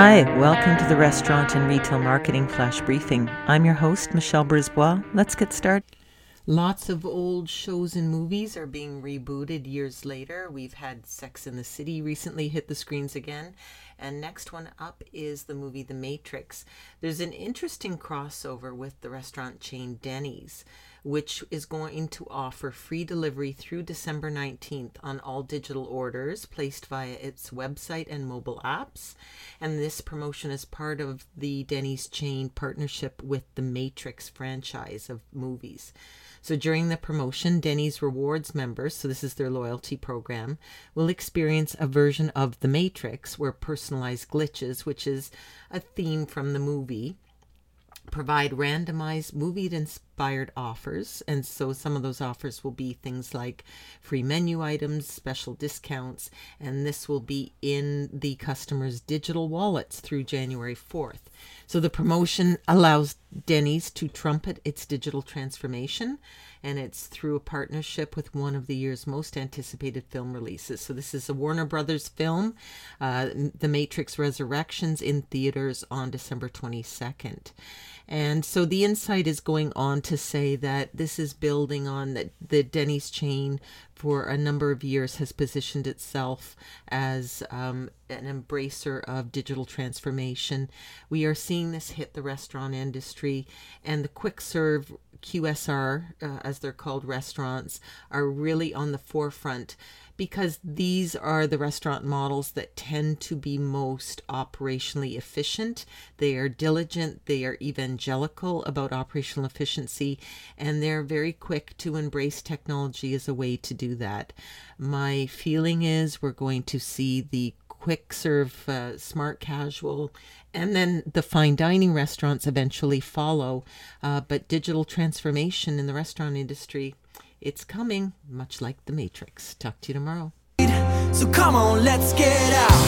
Hi, welcome to the Restaurant and Retail Marketing Flash Briefing. I'm your host, Michelle Brisbois. Let's get started. Lots of old shows and movies are being rebooted years later. We've had Sex in the City recently hit the screens again. And next one up is the movie The Matrix. There's an interesting crossover with the restaurant chain Denny's which is going to offer free delivery through December 19th on all digital orders placed via its website and mobile apps. And this promotion is part of the Denny's chain partnership with the Matrix franchise of movies. So during the promotion, Denny's Rewards members, so this is their loyalty program, will experience a version of The Matrix where personalized glitches, which is a theme from the movie, provide randomized movie offers. And so some of those offers will be things like free menu items, special discounts, and this will be in the customer's digital wallets through January 4th. So the promotion allows Denny's to trumpet its digital transformation, and it's through a partnership with one of the year's most anticipated film releases. So this is a Warner Brothers film, uh, The Matrix Resurrections, in theaters on December 22nd. And so the insight is going on to say that this is building on that the Denny's chain for a number of years has positioned itself as um, an embracer of digital transformation. We are seeing this hit the restaurant industry, and the quick serve QSR, uh, as they're called restaurants, are really on the forefront because these are the restaurant models that tend to be most operationally efficient. They are diligent, they are evangelical about operational efficiency, and they're very quick to embrace technology as a way to do that. My feeling is we're going to see the quick serve, uh, smart casual, and then the fine dining restaurants eventually follow. Uh, but digital transformation in the restaurant industry it's coming, much like The Matrix. Talk to you tomorrow. So come on, let's get out.